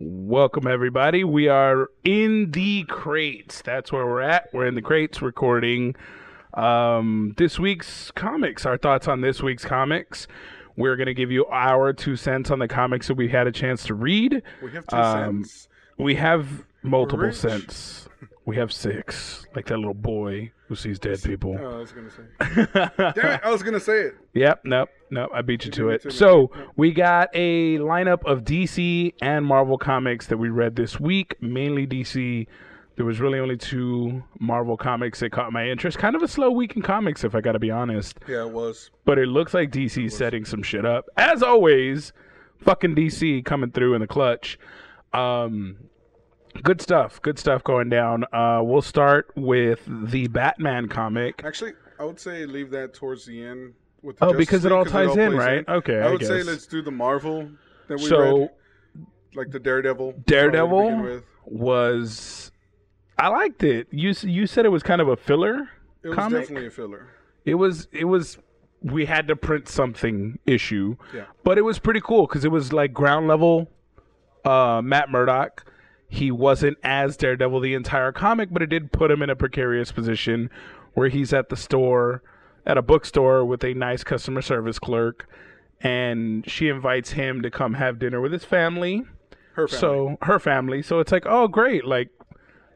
Welcome, everybody. We are in the crates. That's where we're at. We're in the crates recording um, this week's comics, our thoughts on this week's comics. We're going to give you our two cents on the comics that we had a chance to read. We have two Um, cents. We have multiple cents. We have six, like that little boy who sees dead people. Oh, I was gonna say. Damn it! I was gonna say it. Yep, nope, nope. I beat you to it. to it. So we got a lineup of DC and Marvel comics that we read this week, mainly DC. There was really only two Marvel comics that caught my interest. Kind of a slow week in comics, if I got to be honest. Yeah, it was. But it looks like DC's setting some shit up. As always, fucking DC coming through in the clutch. Um, good stuff. Good stuff going down. Uh, we'll start with the Batman comic. Actually, I would say leave that towards the end. With the Oh, Justice because it all ties in, plays right? Okay, I I would say let's do the Marvel that we So- read, like the Daredevil. Daredevil? probably to begin with. was I liked it. You you said it was kind of a filler It was comic. definitely a filler. It was it was we had to print something issue, Yeah. but it was pretty cool because it was like ground level. Uh, Matt Murdock, he wasn't as Daredevil the entire comic, but it did put him in a precarious position where he's at the store, at a bookstore with a nice customer service clerk, and she invites him to come have dinner with his family. Her family. So her family. So it's like, oh, great. Like,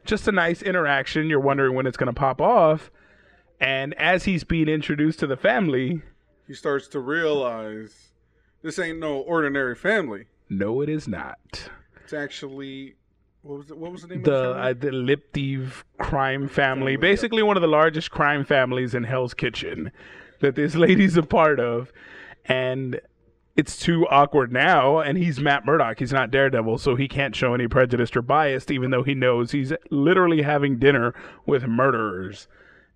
just a nice interaction. You're wondering when it's going to pop off. And as he's being introduced to the family, he starts to realize this ain't no ordinary family. no, it is not. It's actually what was it? What was the name The of the uh, the Liptiv crime family, basically one of the largest crime families in Hell's Kitchen, that this lady's a part of, and it's too awkward now. And he's Matt Murdock; he's not Daredevil, so he can't show any prejudice or bias, even though he knows he's literally having dinner with murderers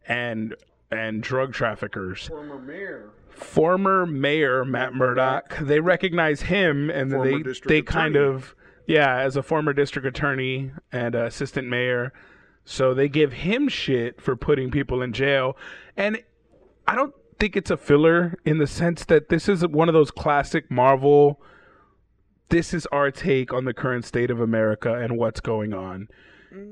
and and drug traffickers. Former mayor. former mayor Matt Murdock. They recognize him, and Former they they kind of yeah, as a former district attorney and uh, assistant mayor. So they give him shit for putting people in jail, and I don't think it's a filler in the sense that this is one of those classic Marvel. This is our take on the current state of America and what's going on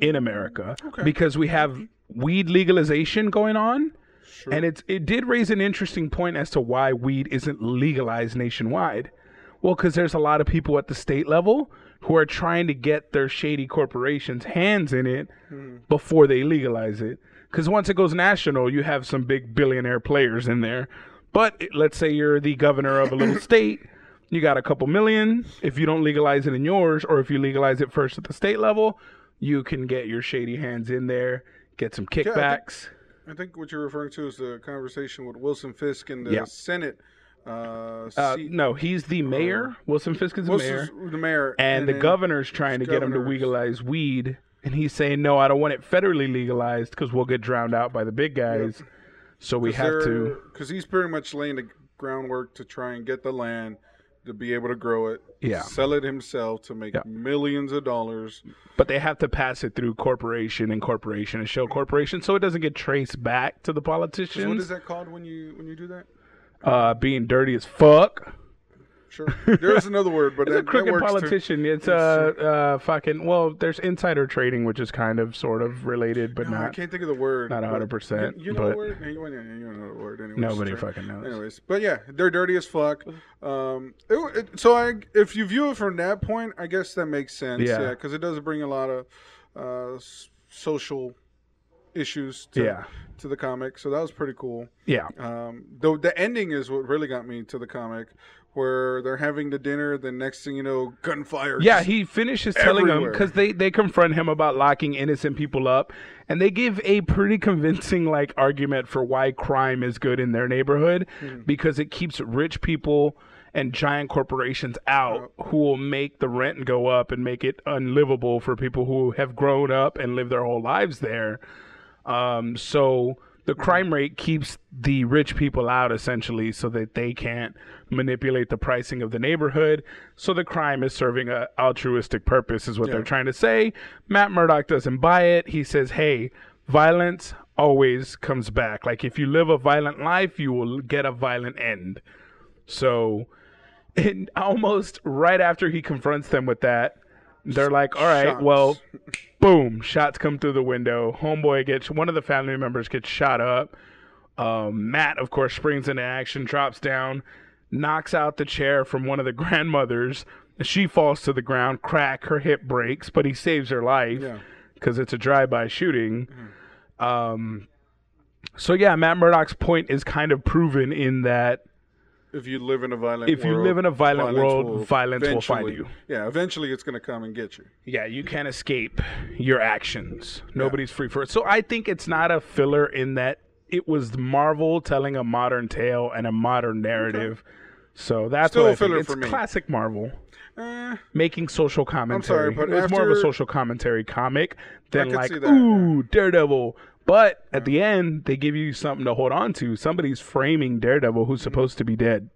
in America Okay. because we have weed legalization going on. Sure. And it's it did raise an interesting point as to why weed isn't legalized nationwide. Well, because there's a lot of people at the state level who are trying to get their shady corporations' hands in it hmm. before they legalize it. Because once it goes national, you have some big billionaire players in there. But let's say you're the governor of a little state, you got a couple million. If you don't legalize it in yours, or if you legalize it first at the state level, you can get your shady hands in there, get some I think- kickbacks. I think what you're referring to is the conversation with Wilson Fisk in the Yeah. Senate. Uh, Uh, no, he's the mayor. Wilson Fisk is the mayor, the mayor, and, the then- governor's trying to get him to legalize weed, and he's saying, "No, I don't want it federally legalized because we'll get drowned out by the big guys. So we have to." because he's pretty much laying the groundwork to try and get the land to be able to grow it, Yeah. sell it himself to make Yeah. millions of dollars. But they have to pass it through corporation and corporation and show corporation, so it doesn't get traced back to the What politicians. is that called when you when you do that? Uh, being dirty as fuck. Sure, there's another word, but It's that, a crooked works too. politician. It's uh, uh, fucking. Well, there's insider trading, which is kind of, sort of related, but No, I can't think of the word. not but 100%, You, you know but- the word? Yeah, you, you know the word. Anyways, Nobody Trey. fucking knows. Anyways, but yeah, they're dirty as fuck. Um, it, it, so I, if you view it from that point, I guess that makes sense. Yeah. Yeah, because it does bring a lot of uh, social issues to, Yeah. to the comic. So that was pretty cool. Yeah. Um, though the ending is what really got me to the comic, where they're having the dinner. The next thing you know, gunfire. Yeah, he finishes telling them because they they confront him about locking innocent people up, and they give a pretty convincing like argument for why crime is good in their neighborhood Hmm. because it keeps rich people and giant corporations out who will make the rent go up and make it unlivable for people who have grown up and lived their whole lives there. Um, so the crime rate keeps the rich people out essentially so that they can't manipulate the pricing of the neighborhood. So the crime is serving a altruistic purpose is what they're trying to say. Matt Murdock doesn't buy it. He says, "Hey, violence always comes back. Like if you live a violent life, you will get a violent end." So and almost right after he confronts them with that, They're like, all right, Shots. well, boom, shots come through the window. Homeboy gets one of the family members gets shot up. Um, Matt, of course, springs into action, drops down, knocks out the chair from one of the grandmothers. She falls to the ground, crack, her hip breaks, but he saves her life Yeah. because it's a drive-by shooting. Um, so yeah, Matt Murdock's point is kind of proven in that If you live in a violent if you world, live in a violent violence world, will violence will find you. Yeah, eventually it's going to come and get you. Yeah, you can't escape your actions. Nobody's free for it. So I think it's not a filler in that it was Marvel telling a modern tale and a modern narrative. So that's Still what I think. filler It's for me. classic Marvel Uh, making social commentary. I'm sorry, but it was more of a social commentary comic than like that, ooh Daredevil. But at the end, they give you something to hold on to. Somebody's framing Daredevil Mm-hmm. who's supposed to be dead.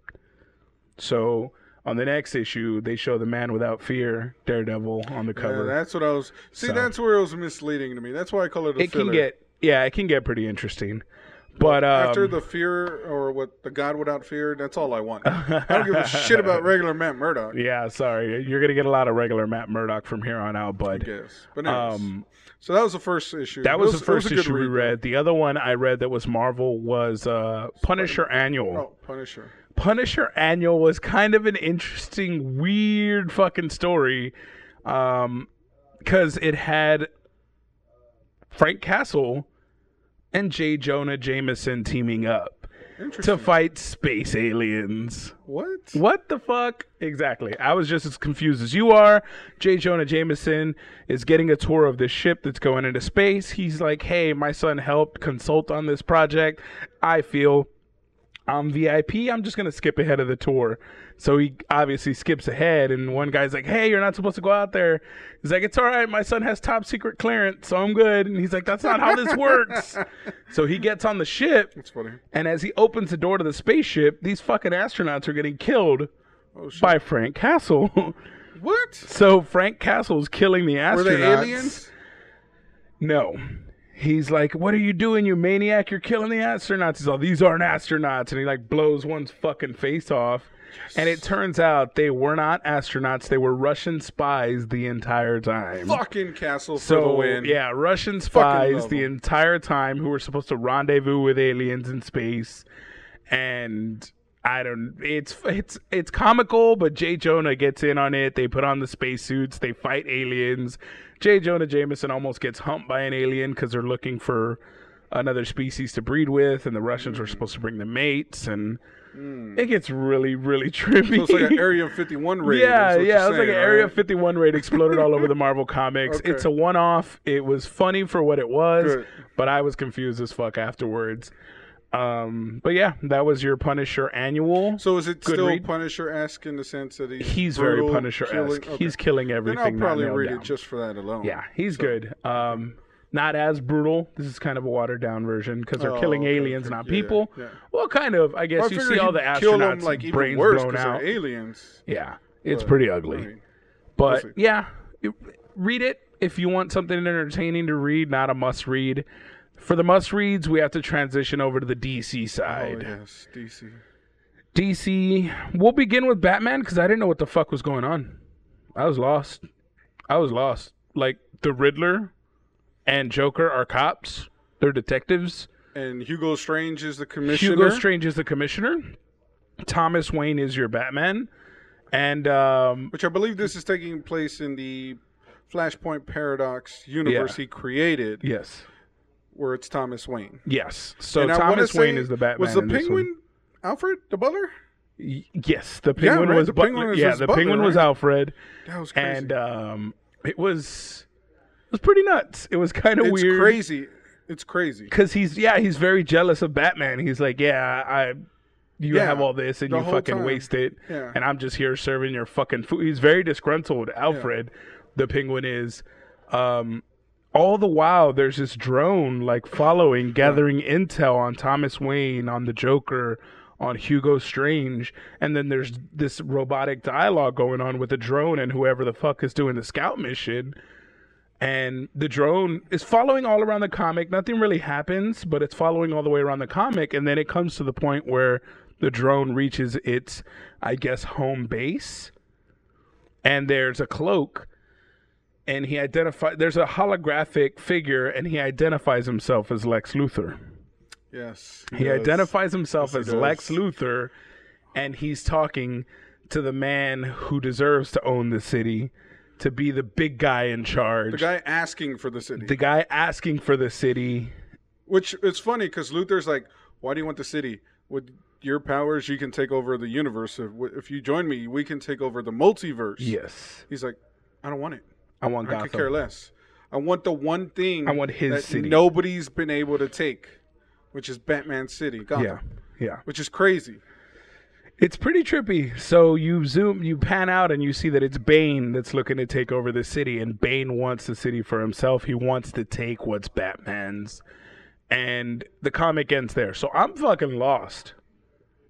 So on the next issue, they show the man without fear, Daredevil, on the yeah, cover. that's what I was. See, So. that's where it was misleading to me. That's why I call it a it filler. can get yeah, it can get pretty interesting. But um, After the fear or what the God without fear, that's all I want. I don't give a shit about regular Matt Murdock. yeah, sorry, you're gonna get a lot of regular Matt Murdock from here on out. I But guess. But anyways, um, so that was the first issue. that It was the first good issue we read. The other one I read that was Marvel was uh, Punisher Annual. Oh, Punisher. Punisher Annual was kind of an interesting, weird fucking story, um, because it had Frank Castle and J. Jonah Jameson teaming up to fight space aliens. what? What the fuck? Exactly. I was just as confused as you are. J. Jonah Jameson is getting a tour of this ship that's going into space. He's like, hey, my son helped consult on this project. I feel I'm VIP. I'm just going to skip ahead of the tour. So he obviously skips ahead, and one guy's like, hey, you're not supposed to go out there. He's like, it's all right. My son has top secret clearance, so I'm good. And he's like, that's not how this works. so he gets on the ship. That's funny. And as he opens the door to the spaceship, these fucking astronauts are getting killed Oh by Frank Castle. What? so Frank Castle's killing the astronauts. Were they aliens? No. He's like, "What are you doing, you maniac? You're killing the astronauts." He's all, "These aren't astronauts," and he like blows one's fucking face off. And it turns out they were not astronauts; they were Russian spies the entire time. Fucking castle for the So win. yeah, Russian spies the entire time who were supposed to rendezvous with aliens in space, and I don't. It's it's it's comical, but J. Jonah gets in on it. They put on the spacesuits. They fight aliens. J. Jonah Jameson almost gets humped by an alien because they're looking for another species to breed with, and the Russians were supposed to bring the mates, and hmm. it gets really really trippy. So it's like an Area 51 raid. Yeah, yeah. you're It was like an saying, Area right? 51 raid exploded all over the Marvel comics. Okay. It's a one off. It was funny for what it was, Good. but I was confused as fuck afterwards. Um, but yeah, that was your Punisher annual. So is it Good still read. Punisher-esque in the sense that he's He's very brutal, Punisher esque. killing- okay. He's killing Then everything. I'll probably read down. it just for that alone. Yeah, he's good. Um, not as brutal. This is kind of a watered down version because they're Oh, killing okay, aliens, not Yeah, people. yeah. Well, kind of. I guess Well, I you see all the kill them, astronauts' like brains blown out. aliens. Yeah, it's But, pretty I ugly. mean, But yeah, read it if you want something entertaining to read, not a must read. For the must reads, we have to transition over to the DC side. oh yes, DC. DC, we'll begin with Batman because I didn't know what the fuck was going on. I was lost. I was lost. Like the Riddler and Joker are cops. They're detectives. And Hugo Strange is the commissioner. Hugo Strange is the commissioner. Thomas Wayne is your Batman. And um, which I believe this is taking place in the Flashpoint Paradox universe Yeah. he created, yes, where it's Thomas Wayne. yes. So And Thomas Wayne is the Batman. Was the in this one. Penguin Alfred the Butler? Y- Yes, the Yeah, penguin right, was the Butler. penguin was yeah, the butler, penguin was? Alfred, That was crazy. and um, it was it was pretty nuts. It was kind of weird. it's crazy. It's crazy. because he's yeah he's very jealous of Batman. He's like yeah I you Yeah, have all this and you fucking time. waste it, Yeah. and I'm just here serving your fucking food. He's very disgruntled. Alfred, the penguin is. Um, all the while, there's this drone like following, gathering intel on Thomas Wayne, on the Joker, on Hugo Strange, and then there's this robotic dialogue going on with the drone and whoever the fuck is doing the scout mission. And the drone is following all around the comic. Nothing really happens, but it's following all the way around the comic. And then it comes to the point where the drone reaches its, I guess, home base. And there's a cloak and he identifies. There's a holographic figure, and he identifies himself as Lex Luthor. Yes. He does. identifies himself Yes, as Lex. Luthor, and he's talking to the man who deserves to own the city, to be the big guy in charge. The guy asking for the city. the guy asking for the city. Which it's funny because Luthor's like, "Why do you want the city? With your powers, you can take over the universe. If, if you join me, we can take over the multiverse." Yes, He's like, "I don't want it. I want I Gotham. could care less. I want the one thing I want his that city. nobody's been able to take, which is Batman City, Gotham, Yeah, yeah. which is crazy. It's pretty trippy. So you zoom, you pan out, and you see that it's Bane that's looking to take over the city, and Bane wants the city for himself. He wants to take what's Batman's, and the comic ends there. So I'm fucking lost.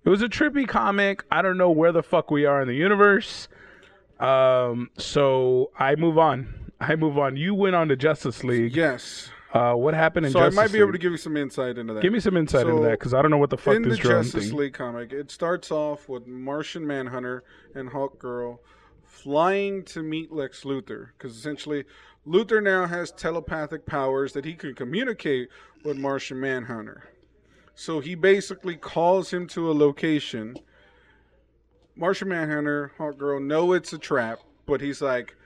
It was a trippy comic. I don't know where the fuck we are in the universe. Um, so I move on. I move on. You went on to Justice League. Yes. Uh, what happened in So Justice I might be able to give you some insight into that. Give me some insight into that because I don't know what the fuck in this the Justice thing. League comic, it starts off with Martian Manhunter and Hawk Girl flying to meet Lex Luthor because essentially Luthor now has telepathic powers that he can communicate with Martian Manhunter. So he basically calls him to a location. Martian Manhunter, Hawk Girl know it's a trap, but he's like,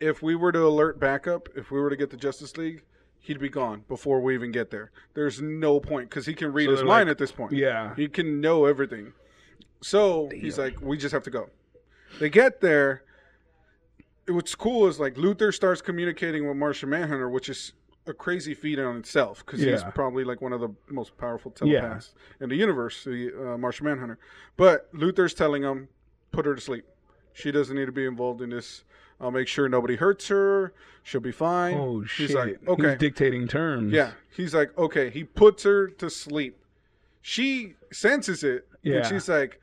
if we were to alert backup, if we were to get the Justice League, he'd be gone before we even get there. There's no point because he can read So his mind like- at this point. Yeah. He can know everything. So he's like, we just have to go. They get there. What's cool is like Luthor starts communicating with Martian Manhunter, which is a crazy feat on itself because he's probably like one of the most powerful Yeah. telepaths in the universe, the uh, Martian Manhunter. But Luthor's telling him, put her to sleep. She doesn't need to be involved in this. I'll make sure nobody hurts her. She'll be fine. Oh shit! He's like, okay, He's dictating terms. yeah. He's like, okay. He puts her to sleep. She senses it, Yeah. and she's like,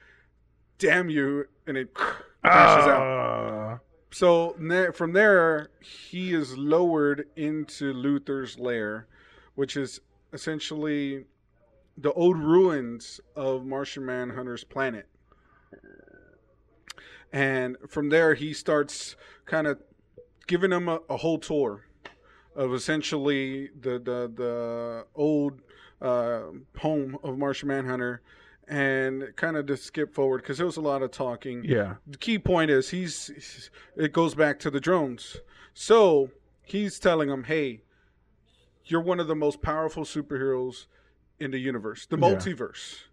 "Damn you!" And it crashes out. Ah. So from there, he is lowered into Luthor's lair, which is essentially the old ruins of Martian Manhunter's planet. And from there, he starts kind of giving him a, a whole tour of essentially the the the old uh, home of Martian Manhunter, and kind of to skip forward because there was a lot of talking Yeah. the key point is he's, he's- it goes back to the drones so he's telling them hey you're one of the most powerful superheroes in the universe the Yeah. multiverse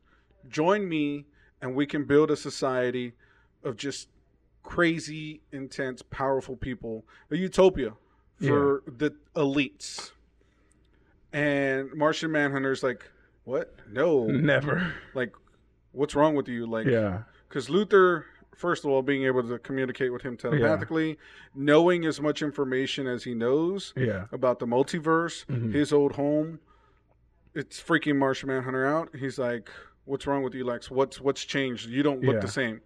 join me and we can build a society of just crazy intense powerful people a utopia for the elites and martian manhunter's like what no Never. like what's wrong with you like Yeah. because Luthor, first of all, being able to communicate with him telepathically, knowing as much information as he knows Yeah. about the multiverse, Mhm. his old home, it's freaking Martian Manhunter out. He's like, "What's wrong with you, Lex? What's what's changed? You don't look Yeah. the same."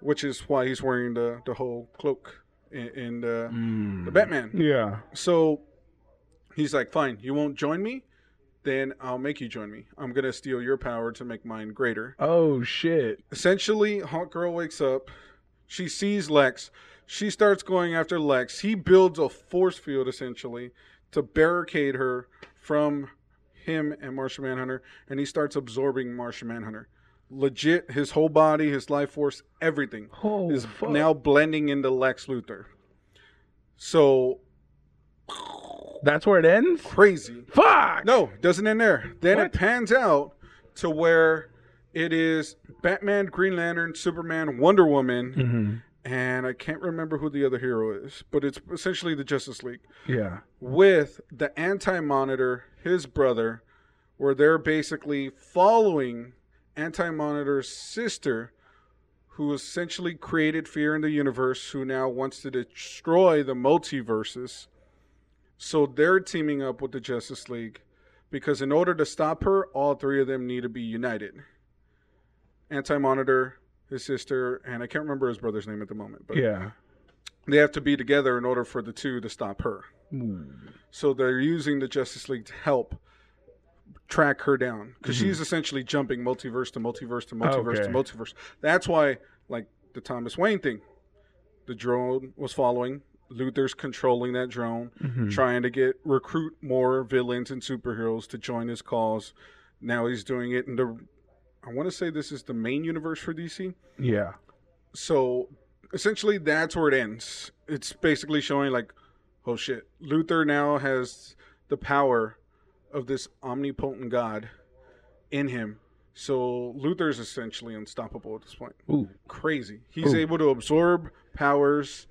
Which is why he's wearing the the whole cloak in, in the Mm. the Batman. Yeah. So he's like, "Fine, you won't join me." Then I'll make you join me. I'm gonna steal your power to make mine greater Oh shit. essentially hawk girl wakes up she sees lex she starts going after lex he builds a force field essentially to barricade her from him and martian manhunter and he starts absorbing martian manhunter legit his whole body his life force everything Oh is fuck. now blending into lex luthor so That's where it ends. crazy Fuck. No, doesn't end there. Then What? it pans out to where it is Batman, Green Lantern, Superman, Wonder Woman, Mm-hmm. and I can't remember who the other hero is, but it's essentially the Justice League Yeah. with the Anti Monitor, his brother, where they're basically following Anti Monitor's sister, who essentially created fear in the universe, who now wants to destroy the multiverses. So they're teaming up with the Justice League because in order to stop her, all three of them need to be united. Anti Monitor, his sister, and I can't remember his brother's name at the moment, but Yeah. they have to be together in order for the two to stop her. Ooh. So they're using the Justice League to help track her down because she's essentially jumping multiverse to multiverse to multiverse to multiverse. That's why, like the Thomas Wayne thing, the drone was following Luthor's controlling that drone, Mhm. trying to get recruit more villains and superheroes to join his cause. Now he's doing it in the. I want to say this is the main universe for DC. Yeah. So essentially, that's where it ends. It's basically showing like, oh shit, Luthor now has the power of this omnipotent God in him. So Luthor's essentially unstoppable at this point. Ooh. Crazy. He's Ooh. able to absorb powers,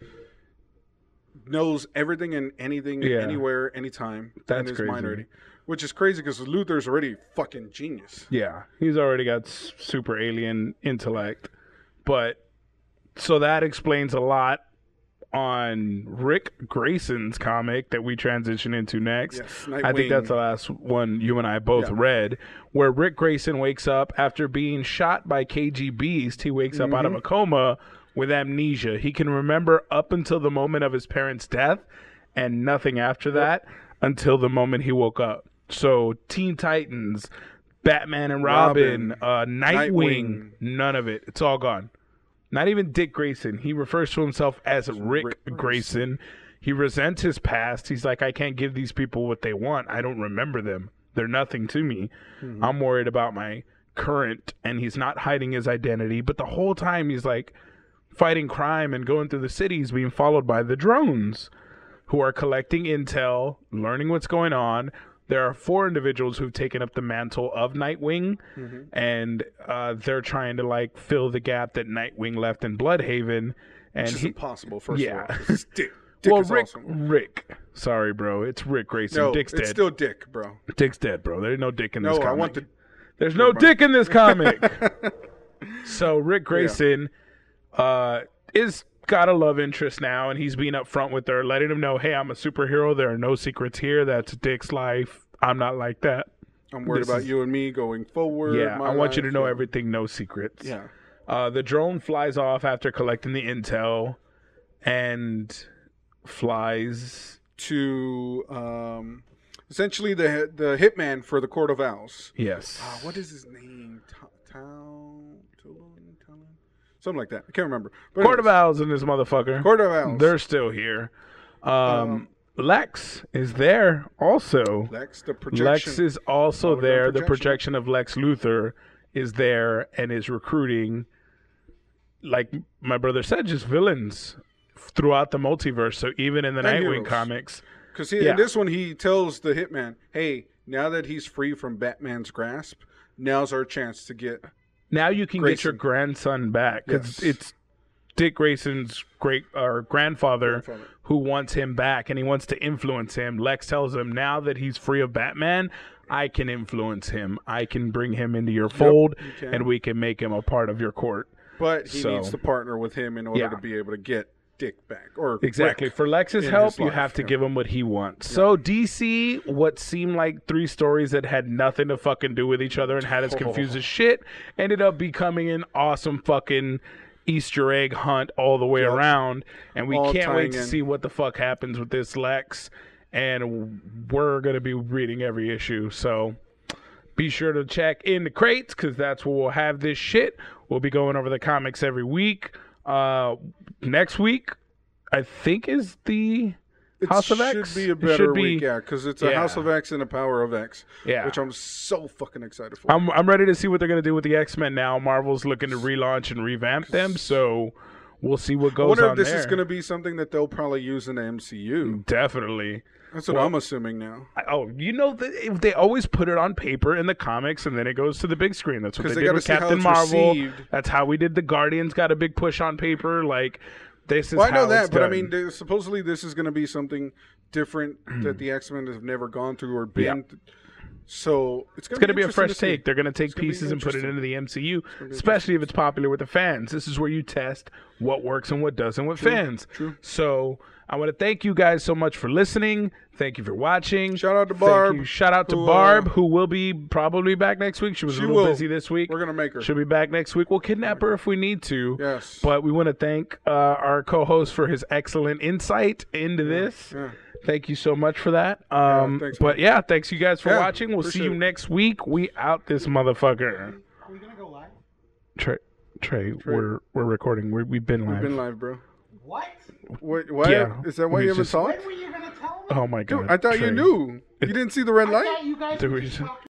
knows everything and anything, Yeah. anywhere, anytime. That's in his crazy. mind already. Which is crazy because Luthor's already fucking genius. Yeah, he's already got super alien intellect. But so that explains a lot on Ric Grayson's comic that we transition into next. Yes, I think that's the last one you and I both Yeah. read, where Ric Grayson wakes up after being shot by KGBeast. He wakes up out of Mm-hmm. a coma with amnesia. He can remember up until the moment of his parents' death and nothing after that until the moment he woke up. So Teen Titans, Batman and Robin, Robin, uh, Nightwing, Nightwing. none of it. It's all gone. Not even Dick Grayson. He refers to himself as Ric, Ric Grayson. Grayson. He resents his past. He's like, I can't give these people what they want. I don't remember them. They're nothing to me. Mm-hmm. I'm worried about my current. And he's not hiding his identity. But the whole time he's like fighting crime and going through the cities, being followed by the drones who are collecting intel, learning what's going on. There are four individuals who've taken up the mantle of Nightwing, Mm-hmm. and uh, they're trying to like fill the gap that Nightwing left in Blüdhaven. And Which is he, impossible, first Yeah. of all. Dick, Dick well, Ric, awesome. Ric, sorry, bro, it's Ric Grayson. No, Dick's it's dead. still Dick, bro. Dick's dead, bro. There's no Dick in No, this I comic. want the. There's no mind. Dick in this comic. so Ric Grayson uh, is got a love interest now, and he's being upfront with her, letting him know, "Hey, I'm a superhero. There are no secrets here. That's Dick's life. I'm not like that. I'm worried This about is- you and me going forward. yeah, I want you to know yeah. everything. No secrets. Yeah. Uh, the drone flies off after collecting the intel, and flies. To um, essentially the the hitman for the Court of Owls. Yes. Uh, what is his name? Ta- Tao, Tulun, Talon? Something like that. I can't remember. But Court of Owls in this motherfucker. Court of Owls. They're still here. Um, Um, Lex is there also. Lex, the projection. Lex is also Hologram there. The projection. projection of Lex Luthor is there and is recruiting, like my brother said, just villains throughout the multiverse. So even in the And Nightwing heroes. comics, Because Yeah. in this one, he tells the hitman, "Hey, now that he's free from Batman's grasp, now's our chance to get." now you can get your grandson back because Yes. it's Dick Grayson's great or grandfather Grandfather. who wants him back and he wants to influence him. Lex tells him now that he's free of Batman, I can influence him. I can bring him into your fold you and we can make him a part of your court. But he So- needs to partner with him in order Yeah. to be able to get Dick back. Or Exactly. For Lex's help, you life, have to yeah. give him what he wants. So DC, what seemed like three stories that had nothing to fucking do with each other and had us confused as shit, ended up becoming an awesome fucking Easter egg hunt all the way Yep. around. And we All can't wait tying to in. see what the fuck happens with this Lex. And we're gonna be reading every issue. So be sure to check in the crates because that's where we'll have this shit. We'll be going over the comics every week. Uh, next week, I think is the It House of X should be a better be- week, yeah, because it's a yeah. House of X and a Power of X, yeah. which I'm so fucking excited for. I'm I'm ready to see what they're gonna do with the X Men now. Marvel's looking to relaunch and revamp them, so we'll see what I goes wonder on if this there. is going to be something that they'll probably use in the MCU. Definitely. That's what Well- I'm assuming now. I- Oh, you know that they always put it on paper in the comics, and then it goes to the big screen. That's what they, they did with Captain Marvel. received. That's how we did the Guardians. Got a big push on paper. Like this is. Well, I know that, but I mean, they- supposedly this is going to be something different that the X Men have never gone through or been. So it's going to be a fresh take. They're going to take pieces and put it into the MCU, especially if it's popular with the fans. This is where you test what works and what doesn't with fans. true. So I want to thank you guys so much for listening. Thank you for watching. Shout out to Thank Barb, you. Shout out to who, uh, Barb, who will be probably back next week. She was She a little will. busy this week. We're going to make her. She'll be back next week. We'll kidnap her if we need to. Yes. But we want to thank uh, our co-host for his excellent insight into this. yeah. Thank you so much for that. Um, thanks, but yeah, thanks you guys for Yeah, watching. We'll see appreciate you it. next week. We out this motherfucker. Are we gonna go live? Trey, Trey, we're we're recording. We're, we've been live. We've been live, bro. What? What? What? Yeah, Is that why we you haven't saw it? When were you gonna tell me? Oh my god! Dude, I thought you Trey. knew. You didn't see the red light. I light.